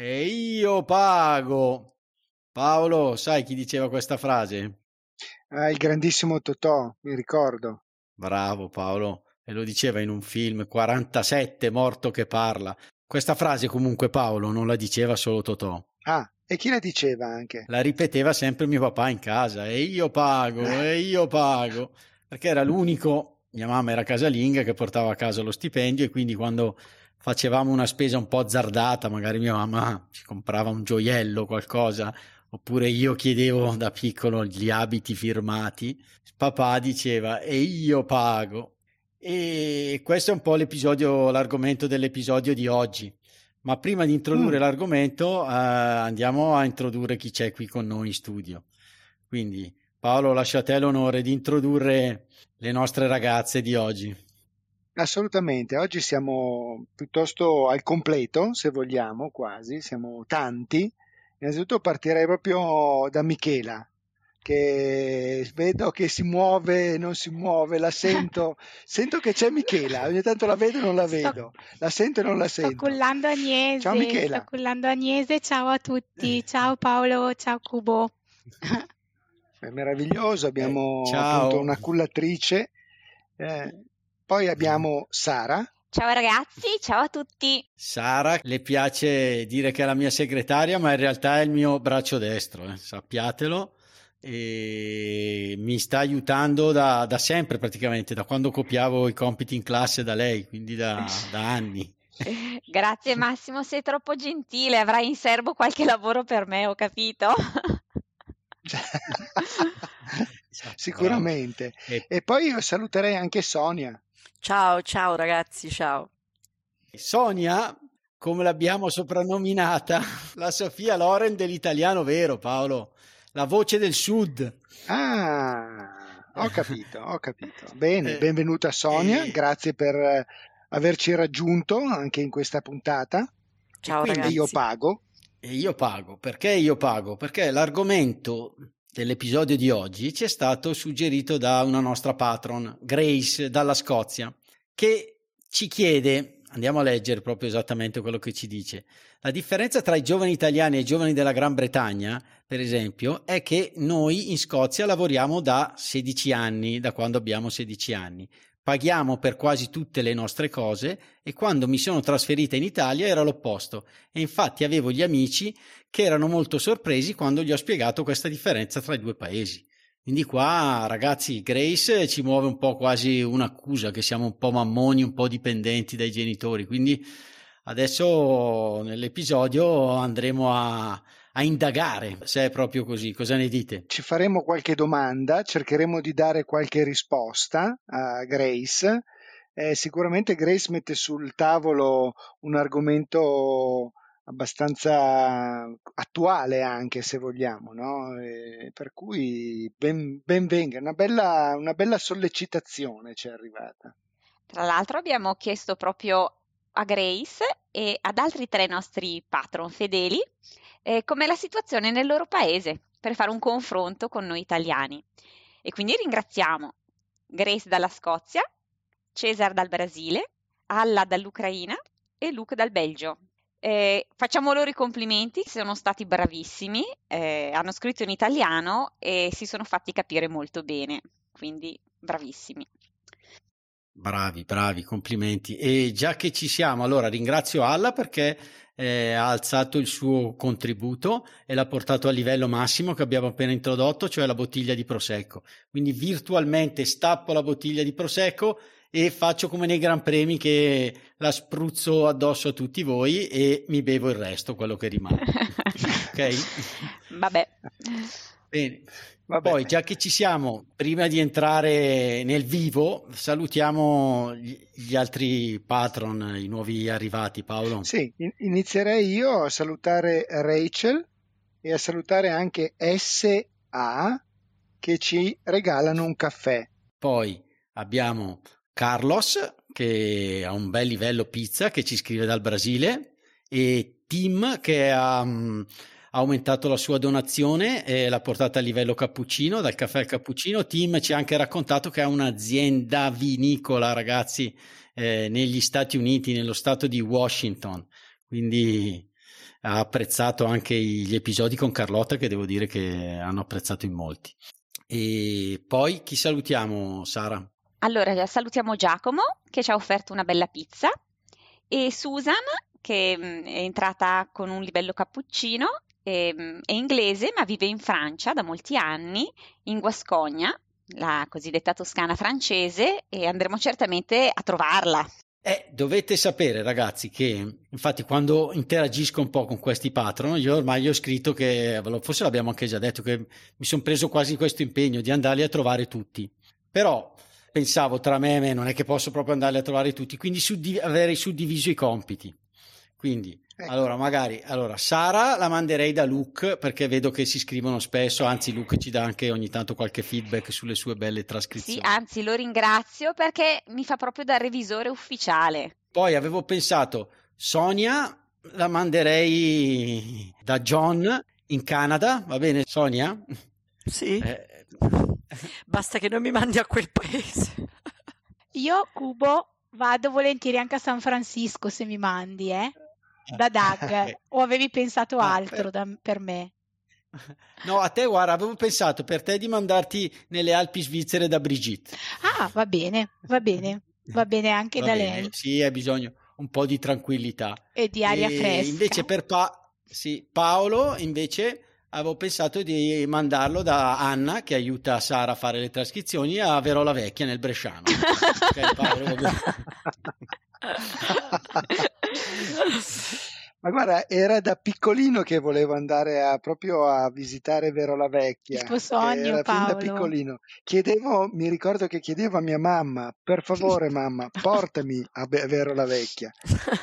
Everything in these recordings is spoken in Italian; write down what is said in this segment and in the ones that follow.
E io pago. Paolo, sai chi diceva questa frase? Ah, il grandissimo Totò, mi ricordo. Bravo Paolo, e lo diceva in un film 47 morto che parla. Questa frase comunque Paolo non la diceva solo Totò. Ah, e chi la diceva anche? La ripeteva sempre mio papà in casa, e io pago, e io pago, perché era l'unico, mia mamma era casalinga, che portava a casa lo stipendio e quindi quando facevamo una spesa un po' azzardata, magari mia mamma ci comprava un gioiello, qualcosa, oppure io chiedevo da piccolo gli abiti firmati, papà diceva e io pago. E questo è un po' l'episodio, l'argomento dell'episodio di oggi. Ma prima di introdurre mm. l'argomento, eh, andiamo a introdurre chi c'è qui con noi in studio. Quindi, Paolo, lascio a te l'onore di introdurre le nostre ragazze di oggi. Assolutamente, oggi siamo piuttosto al completo, se vogliamo, quasi, siamo tanti. Innanzitutto partirei proprio da Michela, che vedo che si muove, non si muove, la sento, sento che c'è Michela, ogni tanto la vedo e non la vedo, sto, la sento e non la sento. Sto cullando Agnese, ciao Michela. Sto cullando Agnese, ciao a tutti, ciao Paolo, ciao Cubo. È meraviglioso, abbiamo eh, appunto una cullatrice, eh, poi abbiamo Sara. Ciao ragazzi, ciao a tutti. Sara, le piace dire che è la mia segretaria, ma in realtà è il mio braccio destro, eh, sappiatelo e mi sta aiutando da, da, sempre praticamente, da quando copiavo i compiti in classe da lei, quindi da, da anni. Grazie Massimo, sei troppo gentile, avrai in serbo qualche lavoro per me, ho capito. Sicuramente. E... e poi io saluterei anche Sonia. Ciao, ciao ragazzi, ciao. Sonia, come l'abbiamo soprannominata, la Sofia Loren dell'italiano vero, Paolo la voce del sud. Ah, ho capito, ho capito. Bene, eh, benvenuta Sonia, eh, grazie per eh, averci raggiunto anche in questa puntata. Ciao quindi ragazzi. io pago. E io pago, perché io pago? Perché l'argomento dell'episodio di oggi ci è stato suggerito da una nostra patron, Grace dalla Scozia, che ci chiede Andiamo a leggere proprio esattamente quello che ci dice. La differenza tra i giovani italiani e i giovani della Gran Bretagna, per esempio, è che noi in Scozia lavoriamo da 16 anni, da quando abbiamo 16 anni. Paghiamo per quasi tutte le nostre cose e quando mi sono trasferita in Italia era l'opposto e infatti avevo gli amici che erano molto sorpresi quando gli ho spiegato questa differenza tra i due paesi. Quindi qua, ragazzi, Grace ci muove un po' quasi un'accusa che siamo un po' mammoni, un po' dipendenti dai genitori. Quindi adesso nell'episodio andremo a, a indagare se è proprio così. Cosa ne dite? Ci faremo qualche domanda, cercheremo di dare qualche risposta a Grace. Eh, sicuramente Grace mette sul tavolo un argomento abbastanza attuale anche se vogliamo, no? E per cui ben, ben venga, una bella, una bella sollecitazione ci è arrivata. Tra l'altro abbiamo chiesto proprio a Grace e ad altri tre nostri patron fedeli eh, com'è la situazione nel loro paese per fare un confronto con noi italiani. E quindi ringraziamo Grace dalla Scozia, Cesar dal Brasile, Alla dall'Ucraina e Luke dal Belgio. Eh, facciamo loro i complimenti, sono stati bravissimi, eh, hanno scritto in italiano e si sono fatti capire molto bene, quindi bravissimi. Bravi, bravi, complimenti. E già che ci siamo, allora ringrazio Alla perché eh, ha alzato il suo contributo e l'ha portato al livello massimo che abbiamo appena introdotto, cioè la bottiglia di Prosecco. Quindi virtualmente stappo la bottiglia di Prosecco e faccio come nei Gran Premi che la spruzzo addosso a tutti voi e mi bevo il resto, quello che rimane. ok? Vabbè. Bene. Poi, già che ci siamo, prima di entrare nel vivo, salutiamo gli altri patron, i nuovi arrivati, Paolo. Sì, inizierei io a salutare Rachel e a salutare anche SA che ci regalano un caffè. Poi abbiamo Carlos che ha un bel livello pizza che ci scrive dal Brasile e Tim che ha um, aumentato la sua donazione e l'ha portata a livello cappuccino, dal caffè al cappuccino. Tim ci ha anche raccontato che ha un'azienda vinicola, ragazzi, eh, negli Stati Uniti, nello stato di Washington. Quindi ha apprezzato anche gli episodi con Carlotta che devo dire che hanno apprezzato in molti. E poi chi salutiamo, Sara? Allora, salutiamo Giacomo che ci ha offerto una bella pizza e Susan che mm, è entrata con un livello cappuccino, mm, è inglese ma vive in Francia da molti anni, in Guascogna, la cosiddetta Toscana francese, e andremo certamente a trovarla. Eh, dovete sapere ragazzi che infatti quando interagisco un po' con questi patron io ormai ho scritto che forse l'abbiamo anche già detto che mi sono preso quasi questo impegno di andarli a trovare tutti però pensavo tra me e me non è che posso proprio andarli a trovare tutti quindi suddiv- avrei suddiviso i compiti quindi Ecco. Allora, magari, allora, Sara la manderei da Luke perché vedo che si scrivono spesso, anzi Luke ci dà anche ogni tanto qualche feedback sulle sue belle trascrizioni. Sì, anzi lo ringrazio perché mi fa proprio da revisore ufficiale. Poi avevo pensato, Sonia la manderei da John in Canada, va bene Sonia? Sì. Eh... Basta che non mi mandi a quel paese. Io, Cubo, vado volentieri anche a San Francisco se mi mandi, eh da Doug o avevi pensato altro da, per me? No, a te guarda, avevo pensato per te di mandarti nelle Alpi svizzere da Brigitte. Ah, va bene, va bene, va bene anche va da bene. lei. Sì, hai bisogno un po' di tranquillità. E di aria e fresca. Invece per pa- sì, Paolo, invece avevo pensato di mandarlo da Anna che aiuta Sara a fare le trascrizioni a Verola Vecchia nel Bresciano. ok, Paolo, Ma guarda, era da piccolino che volevo andare a, proprio a visitare Vero la Vecchia. Il tuo sogno, era Paolo. da piccolino. Chiedevo, mi ricordo che chiedevo a mia mamma, per favore mamma, portami a Vero la Vecchia.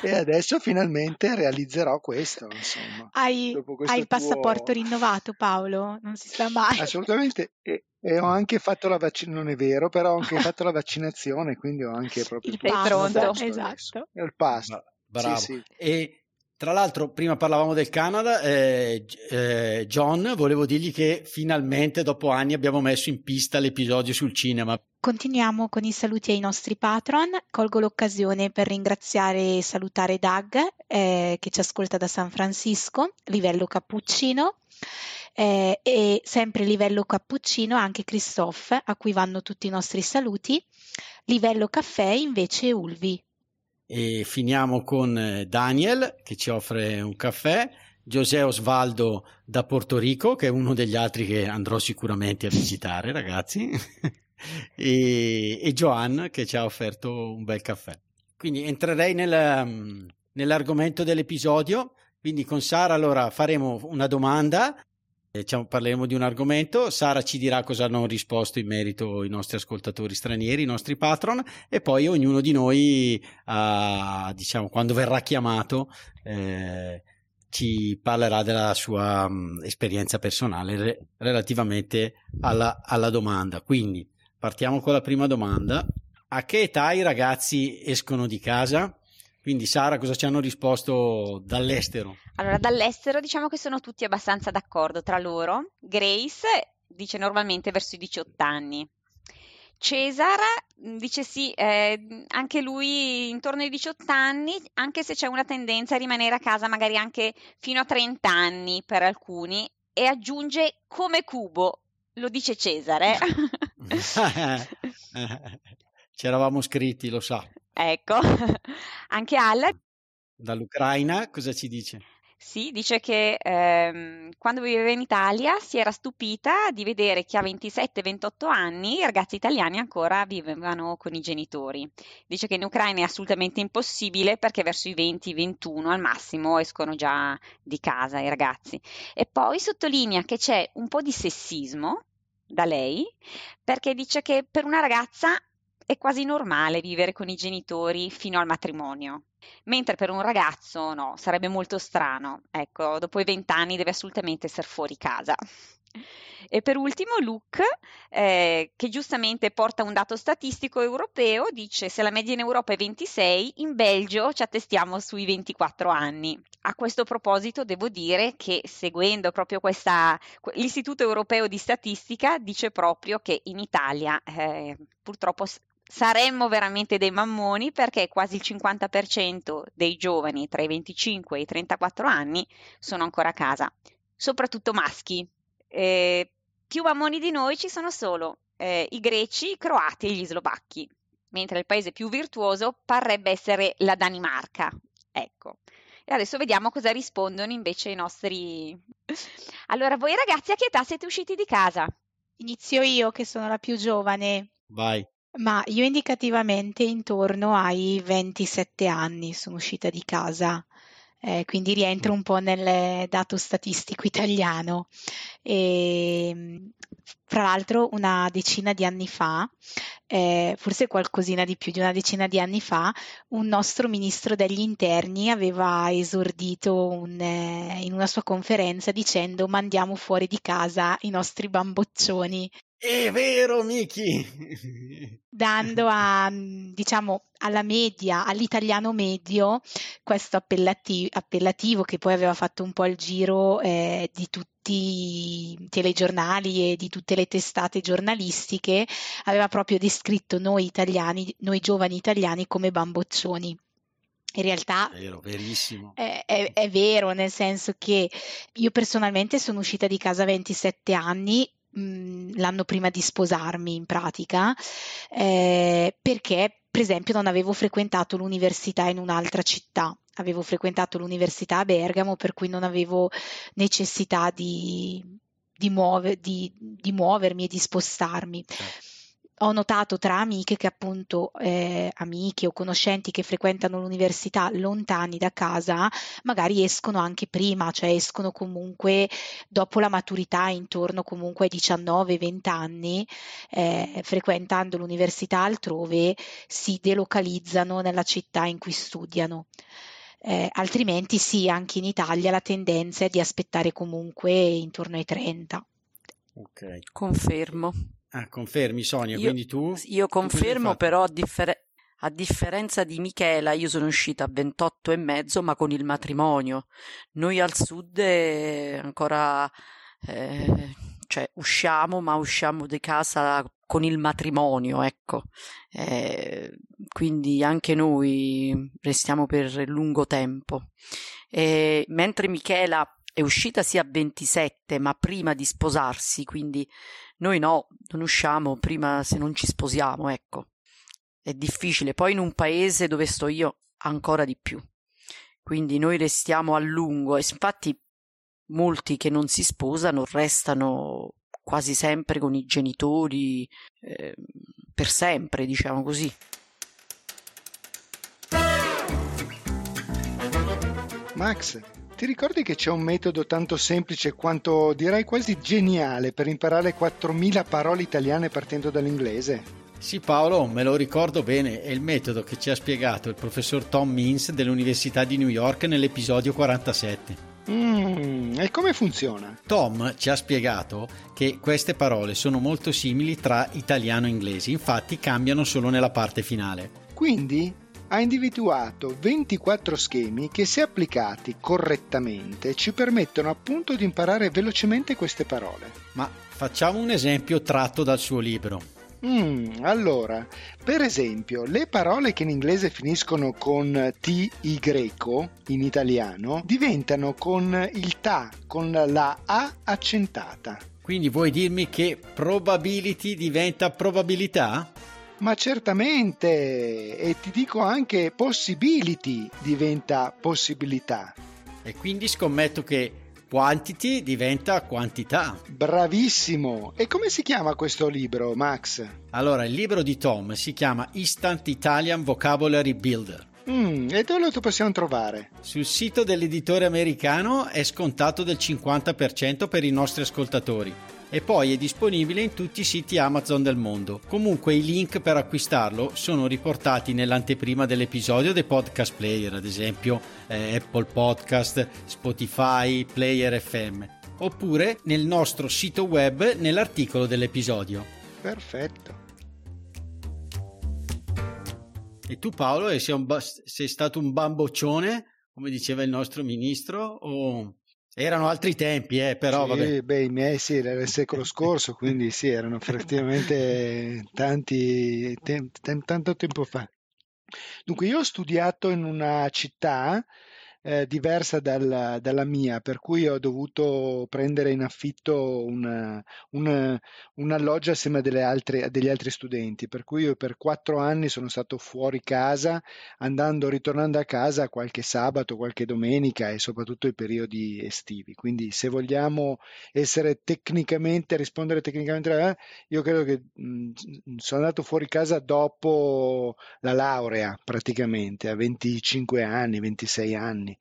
E adesso finalmente realizzerò questo, insomma. Hai, hai il passaporto rinnovato, Paolo? Non si sa mai. Assolutamente. E, e ho anche fatto la vaccinazione, non è vero, però ho anche fatto la vaccinazione, quindi ho anche proprio il, il pronto. Esatto. Il pass. Bravo. Sì, sì. E tra l'altro, prima parlavamo del Canada, eh, eh, John, volevo dirgli che finalmente dopo anni abbiamo messo in pista l'episodio sul cinema. Continuiamo con i saluti ai nostri patron. Colgo l'occasione per ringraziare e salutare Doug, eh, che ci ascolta da San Francisco, livello cappuccino. Eh, e sempre livello cappuccino anche Christophe, a cui vanno tutti i nostri saluti. Livello caffè invece Ulvi. E finiamo con eh, Daniel che ci offre un caffè, José Osvaldo da Porto Rico, che è uno degli altri che andrò sicuramente a visitare, ragazzi, e, e Joan che ci ha offerto un bel caffè. Quindi entrerei nel, mm, nell'argomento dell'episodio. Quindi con Sara allora faremo una domanda Diciamo, parleremo di un argomento, Sara ci dirà cosa hanno risposto in merito i nostri ascoltatori stranieri, i nostri patron e poi ognuno di noi, uh, diciamo, quando verrà chiamato, eh, ci parlerà della sua um, esperienza personale re- relativamente alla, alla domanda. Quindi partiamo con la prima domanda. A che età i ragazzi escono di casa? Quindi Sara, cosa ci hanno risposto dall'estero? Allora, dall'estero diciamo che sono tutti abbastanza d'accordo tra loro. Grace dice normalmente verso i 18 anni. Cesar mm, dice sì, eh, anche lui intorno ai 18 anni, anche se c'è una tendenza a rimanere a casa magari anche fino a 30 anni per alcuni, e aggiunge come cubo, lo dice Cesare. Ci eravamo scritti, lo sa. Ecco, anche Alla. Dall'Ucraina cosa ci dice? Sì, dice che ehm, quando viveva in Italia si era stupita di vedere che a 27-28 anni i ragazzi italiani ancora vivevano con i genitori. Dice che in Ucraina è assolutamente impossibile perché verso i 20-21 al massimo escono già di casa i ragazzi. E poi sottolinea che c'è un po' di sessismo da lei perché dice che per una ragazza è quasi normale vivere con i genitori fino al matrimonio, mentre per un ragazzo no, sarebbe molto strano. Ecco, dopo i vent'anni deve assolutamente essere fuori casa. E per ultimo Luke, eh, che giustamente porta un dato statistico europeo, dice se la media in Europa è 26, in Belgio ci attestiamo sui 24 anni. A questo proposito devo dire che seguendo proprio questa, l'Istituto Europeo di Statistica dice proprio che in Italia eh, purtroppo saremmo veramente dei mammoni perché quasi il 50% dei giovani tra i 25 e i 34 anni sono ancora a casa, soprattutto maschi. Eh, più mammoni di noi ci sono solo eh, i greci, i croati e gli slovacchi, mentre il paese più virtuoso parrebbe essere la Danimarca. Ecco. E adesso vediamo cosa rispondono invece i nostri. Allora, voi ragazzi, a che età siete usciti di casa? Inizio io, che sono la più giovane. Vai. Ma io indicativamente intorno ai 27 anni sono uscita di casa, eh, quindi rientro un po' nel dato statistico italiano. E, fra l'altro una decina di anni fa, eh, forse qualcosina di più di una decina di anni fa, un nostro ministro degli interni aveva esordito un, eh, in una sua conferenza dicendo mandiamo fuori di casa i nostri bamboccioni è vero, Miki! Dando a, diciamo, alla media, all'italiano medio, questo appellati- appellativo che poi aveva fatto un po' il giro eh, di tutti i telegiornali e di tutte le testate giornalistiche, aveva proprio descritto noi italiani, noi giovani italiani come bamboccioni. In realtà vero, è, è, è, vero, nel senso che io personalmente sono uscita di casa a 27 anni l'anno prima di sposarmi in pratica, eh, perché per esempio non avevo frequentato l'università in un'altra città, avevo frequentato l'università a Bergamo, per cui non avevo necessità di, di, muove, di, di muovermi e di spostarmi. Certo ho notato tra amiche che appunto eh, amiche o conoscenti che frequentano l'università lontani da casa magari escono anche prima, cioè escono comunque dopo la maturità intorno comunque ai 19-20 anni, eh, frequentando l'università altrove si delocalizzano nella città in cui studiano. Eh, altrimenti sì, anche in Italia la tendenza è di aspettare comunque intorno ai 30. Ok. Confermo. Ah, confermi Sonia, io, quindi tu? Io confermo, però a, differ- a, differenza di Michela, io sono uscita a 28 e mezzo, ma con il matrimonio. Noi al sud eh, ancora, eh, cioè usciamo, ma usciamo di casa con il matrimonio, ecco. Eh, quindi anche noi restiamo per lungo tempo. mentre Michela è uscita sì a 27, ma prima di sposarsi, quindi noi no, non usciamo prima se non ci sposiamo, ecco. È difficile. Poi in un paese dove sto io ancora di più. Quindi noi restiamo a lungo e infatti molti che non si sposano restano quasi sempre con i genitori eh, per sempre, diciamo così. Max, ti ricordi che c'è un metodo tanto semplice quanto direi quasi geniale per imparare 4.000 parole italiane partendo dall'inglese? Sì Paolo, me lo ricordo bene, è il metodo che ci ha spiegato il professor Tom Means dell'Università di New York nell'episodio 47. Mm, e come funziona? Tom ci ha spiegato che queste parole sono molto simili tra italiano e inglese, infatti cambiano solo nella parte finale. Quindi ha individuato 24 schemi che se applicati correttamente ci permettono appunto di imparare velocemente queste parole. Ma facciamo un esempio tratto dal suo libro. Mm, allora, per esempio, le parole che in inglese finiscono con ty in italiano diventano con il ta, con la a accentata. Quindi vuoi dirmi che probability diventa probabilità? Ma certamente, e ti dico anche possibility diventa possibilità. E quindi scommetto che quantity diventa quantità. Bravissimo! E come si chiama questo libro, Max? Allora, il libro di Tom si chiama Instant Italian Vocabulary Builder. Mm, e dove lo possiamo trovare? Sul sito dell'editore americano è scontato del 50% per i nostri ascoltatori e poi è disponibile in tutti i siti Amazon del mondo. Comunque i link per acquistarlo sono riportati nell'anteprima dell'episodio dei podcast player, ad esempio eh, Apple Podcast, Spotify, Player FM, oppure nel nostro sito web nell'articolo dell'episodio. Perfetto. E tu Paolo sei, ba- sei stato un bamboccione, come diceva il nostro ministro, o erano altri tempi, eh, però sì, vabbè. Beh, i miei sì, era il secolo scorso, quindi sì, erano effettivamente tanti, te- te- tanto tempo fa. Dunque, io ho studiato in una città eh, diversa dal- dalla mia, per cui ho dovuto prendere in affitto una- una- un alloggio assieme altre- a degli altri studenti, per cui io per quattro anni sono stato fuori casa, andando, ritornando a casa qualche sabato, qualche domenica e soprattutto i periodi estivi. Quindi se vogliamo essere tecnicamente, rispondere tecnicamente, eh, io credo che mh, sono andato fuori casa dopo la laurea praticamente, a 25 anni, 26 anni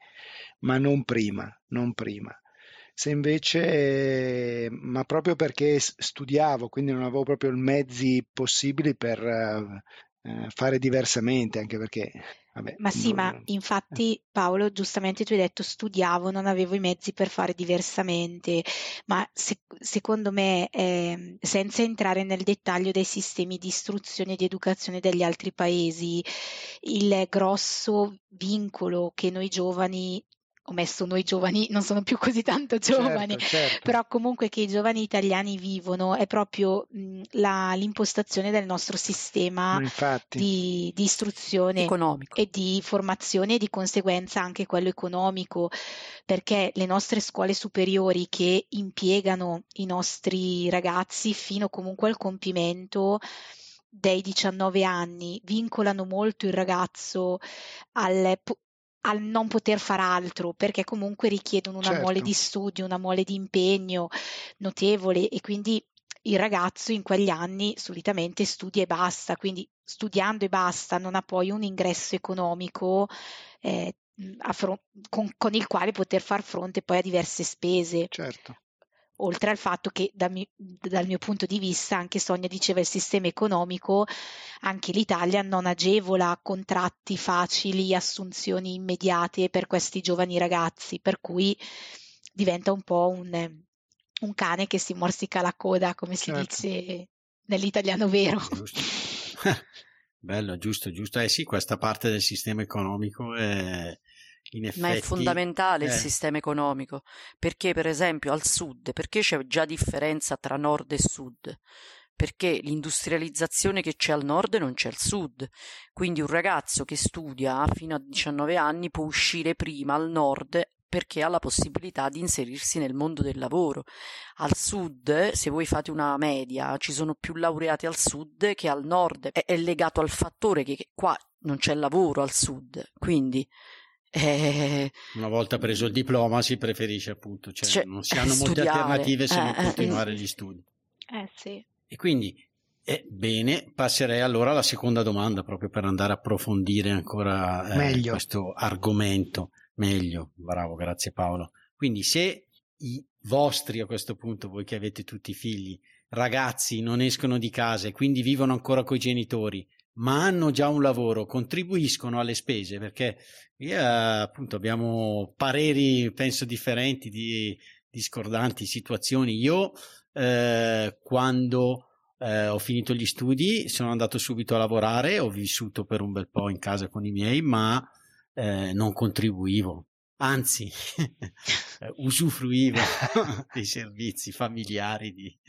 ma non prima, non prima. Se invece, ma proprio perché studiavo, quindi non avevo proprio i mezzi possibili per uh, fare diversamente, anche perché... Vabbè, ma sì, non... ma infatti Paolo, giustamente tu hai detto studiavo, non avevo i mezzi per fare diversamente, ma se, secondo me, eh, senza entrare nel dettaglio dei sistemi di istruzione e di educazione degli altri paesi, il grosso vincolo che noi giovani ho messo noi giovani, non sono più così tanto giovani, certo, certo. però comunque che i giovani italiani vivono è proprio mh, la, l'impostazione del nostro sistema di, di, istruzione economico. e di formazione e di conseguenza anche quello economico, perché le nostre scuole superiori che impiegano i nostri ragazzi fino comunque al compimento dei 19 anni vincolano molto il ragazzo al al non poter far altro, perché comunque richiedono una certo. mole di studio, una mole di impegno notevole e quindi il ragazzo in quegli anni solitamente studia e basta, quindi studiando e basta non ha poi un ingresso economico eh, fron- con, con, il quale poter far fronte poi a diverse spese. Certo oltre al fatto che da mi, dal mio punto di vista, anche Sonia diceva il sistema economico, anche l'Italia non agevola contratti facili, assunzioni immediate per questi giovani ragazzi, per cui diventa un po' un, un cane che si morsica la coda, come si certo. dice nell'italiano vero. Giusto. Bello, giusto, giusto. Eh sì, questa parte del sistema economico è, Effetti, Ma è fondamentale eh. il sistema economico, perché per esempio al sud, perché c'è già differenza tra nord e sud? Perché l'industrializzazione che c'è al nord non c'è al sud. Quindi un ragazzo che studia fino a 19 anni può uscire prima al nord perché ha la possibilità di inserirsi nel mondo del lavoro. Al sud, se voi fate una media, ci sono più laureati al sud che al nord. È, è legato al fattore che qua non c'è lavoro al sud. Quindi eh, Una volta preso il diploma si preferisce appunto, cioè, Cioè, non si hanno molte studiare, alternative se non eh, eh, continuare gli studi. Eh sì. E quindi, eh, bene, passerei allora alla seconda domanda proprio per andare a approfondire ancora eh, questo argomento. Meglio, bravo, grazie Paolo. Quindi se i vostri a questo punto, voi che avete tutti i figli, ragazzi non escono di casa e quindi vivono ancora coi genitori, ma hanno già un lavoro, contribuiscono alle spese perché io, appunto abbiamo pareri penso differenti di discordanti situazioni. Io eh, quando eh, ho finito gli studi sono andato subito a lavorare, ho vissuto per un bel po' in casa con i miei, ma eh, non contribuivo. Anzi, usufruivo dei servizi familiari di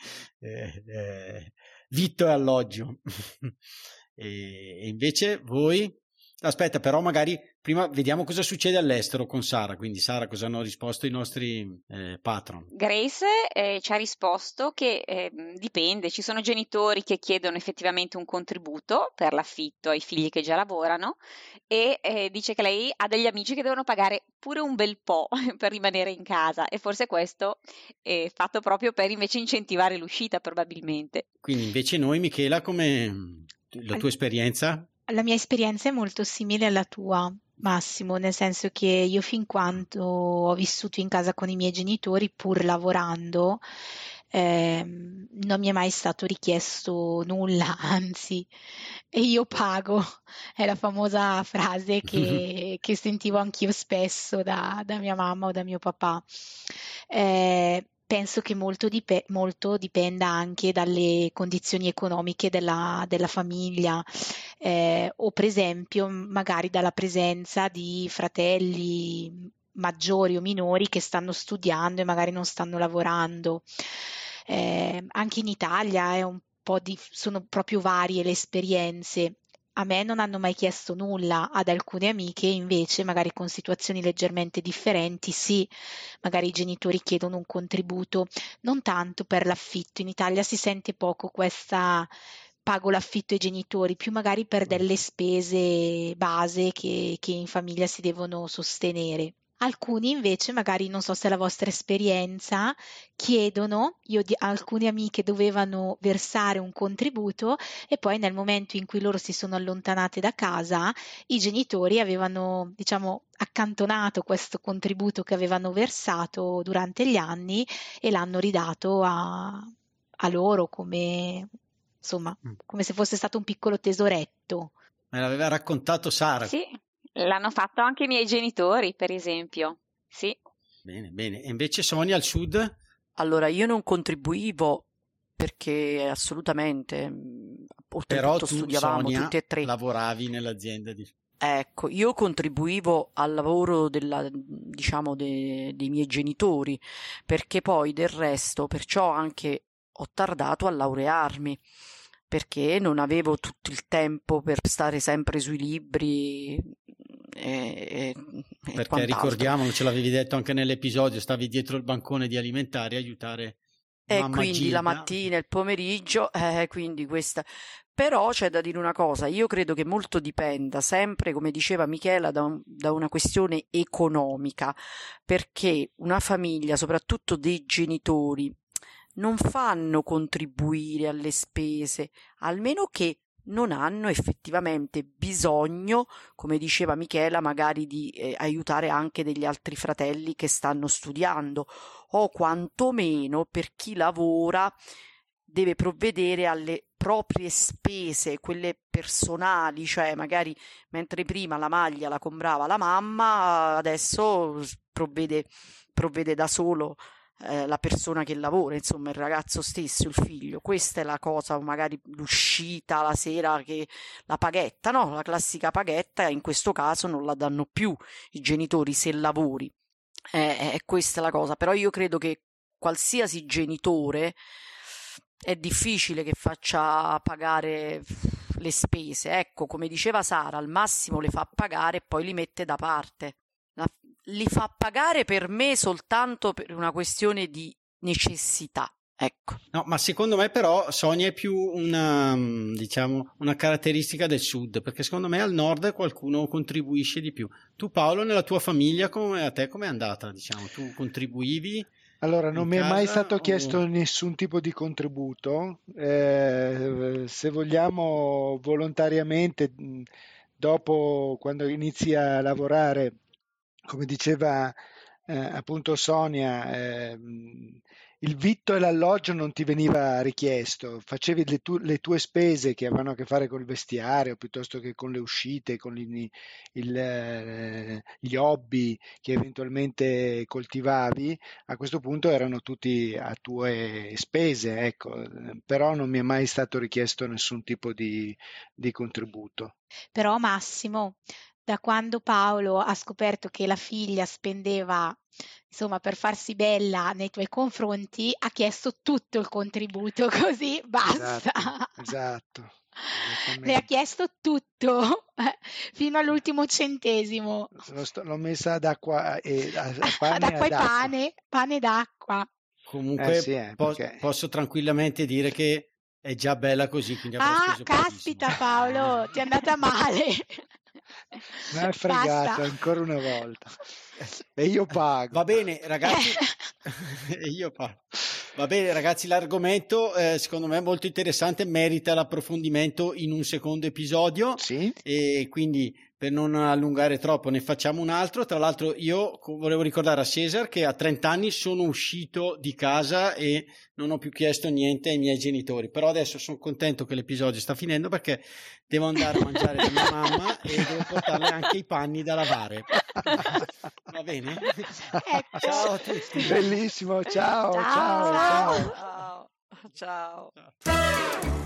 eh, vitto e alloggio. E invece voi, aspetta, però magari prima vediamo cosa succede all'estero con Sara. Quindi, Sara, cosa hanno risposto i nostri eh, patron? Grace eh, ci ha risposto che eh, dipende, ci sono genitori che chiedono effettivamente un contributo per l'affitto ai figli che già lavorano e eh, dice che lei ha degli amici che devono pagare pure un bel po' per rimanere in casa e forse questo è fatto proprio per invece incentivare l'uscita probabilmente. Quindi invece noi, Michela, come la tua esperienza? La mia esperienza è molto simile alla tua, Massimo, nel senso che io fin quando ho vissuto in casa con i miei genitori, pur lavorando, eh, non mi è mai stato richiesto nulla, anzi, e io pago, è la famosa frase che, che sentivo anch'io spesso da, da, mia mamma o da mio papà. Eh, penso che molto, dip- molto, dipenda anche dalle condizioni economiche della, della famiglia eh, o per esempio magari dalla presenza di fratelli maggiori o minori che stanno studiando e magari non stanno lavorando. Eh, anche in Italia di, sono proprio varie le esperienze a me non hanno mai chiesto nulla, ad alcune amiche invece, magari con situazioni leggermente differenti, sì, magari i genitori chiedono un contributo, non tanto per l'affitto, in Italia si sente poco questa pago l'affitto ai genitori, più magari per delle spese base che, che in famiglia si devono sostenere. Alcuni invece, magari non so se è la vostra esperienza, chiedono, io di alcune amiche dovevano versare un contributo e poi nel momento in cui loro si sono allontanate da casa, i genitori avevano, diciamo, accantonato questo contributo che avevano versato durante gli anni e l'hanno ridato a, a loro come, insomma, mm. come se fosse stato un piccolo tesoretto. Me l'aveva raccontato Sara. Sì, L'hanno fatto anche i miei genitori, per esempio. Sì. Bene, bene. E invece Sonia al sud? Allora, io non contribuivo perché assolutamente, oltretutto tu, studiavamo Sonia, tutti e tre. lavoravi nell'azienda di... Ecco, io contribuivo al lavoro della, diciamo, de, dei miei genitori, perché poi del resto, perciò anche ho tardato a laurearmi perché non avevo tutto il tempo per stare sempre sui libri. E, e perché ricordiamolo, ce l'avevi detto anche nell'episodio, stavi dietro il bancone di alimentari a aiutare e quindi Gilda. la mattina, il pomeriggio, eh, quindi questa. Però c'è da dire una cosa, io credo che molto dipenda sempre, come diceva Michela, da, un, da una questione economica, perché una famiglia, soprattutto dei genitori, non fanno contribuire alle spese, almeno che non hanno effettivamente bisogno, come diceva Michela, magari di eh, aiutare anche degli altri fratelli che stanno studiando o quantomeno per chi lavora deve provvedere alle proprie spese, quelle personali, cioè magari mentre prima la maglia la comprava la mamma, adesso provvede, provvede da solo eh, la persona che lavora, insomma il ragazzo stesso, il figlio. Questa è la cosa, magari l'uscita la sera, che la paghetta, no? La classica paghetta, in questo caso non la danno più i genitori se lavori. Eh, è questa la cosa, però io credo che qualsiasi genitore è difficile che faccia pagare le spese. Ecco, come diceva Sara, al massimo le fa pagare e poi li mette da parte li fa pagare per me soltanto per una questione di necessità. Ecco. No, ma secondo me però Sonia è più una, diciamo, una caratteristica del sud, perché secondo me al nord qualcuno contribuisce di più. Tu Paolo, nella tua famiglia, come, a te com'è andata? Diciamo, tu contribuivi? Allora, non mi è mai stato o... chiesto nessun tipo di contributo. Eh, se vogliamo, volontariamente, dopo, quando inizi a lavorare, come diceva eh, appunto Sonia, eh, il vitto e l'alloggio non ti veniva richiesto, facevi le, tu- le, tue spese che avevano a che fare col vestiario piuttosto che con le uscite, con il, il, eh, gli hobby che eventualmente coltivavi, a questo punto erano tutti a tue spese, ecco, però non mi è mai stato richiesto nessun tipo di, di contributo. Però Massimo, da quando Paolo ha scoperto che la figlia spendeva, insomma, per farsi bella nei tuoi confronti, ha chiesto tutto il contributo, così basta. Esatto, esatto. Le ha chiesto tutto, fino all'ultimo centesimo. Sto, l'ho messa ad acqua e a, a pane. ad acqua e pane, pane d'acqua. Comunque eh sì, eh, po- perché... posso tranquillamente dire che è già bella così, quindi Ah, caspita pochissimo. Paolo, ti è andata male. Mi ha fregato ancora una volta. E io pago. Va bene, ragazzi. e io pago. Va bene, ragazzi, l'argomento eh, secondo me è molto interessante, merita l'approfondimento in un secondo episodio. Sì. E quindi per non allungare troppo ne facciamo un altro. Tra l'altro io volevo ricordare a Cesar che a 30 anni sono uscito di casa e non ho più chiesto niente ai miei genitori, però adesso sono contento che l'episodio sta finendo perché devo andare a mangiare da mia mamma e devo portarle anche i panni da lavare. Va bene? Ecco. Ciao a tutti. Bellissimo, ciao, ciao, ciao. Ciao. ciao. ciao.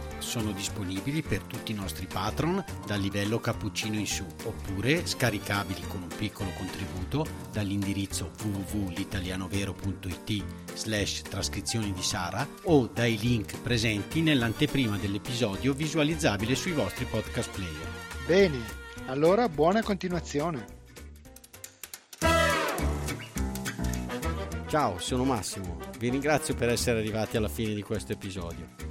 Sono disponibili per tutti i nostri patron dal livello cappuccino in su oppure scaricabili con un piccolo contributo dall'indirizzo www.litalianovero.it slash trascrizioni di Sara o dai link presenti nell'anteprima dell'episodio visualizzabile sui vostri podcast player. Bene, allora buona continuazione. Ciao, sono Massimo. Vi ringrazio per essere arrivati alla fine di questo episodio.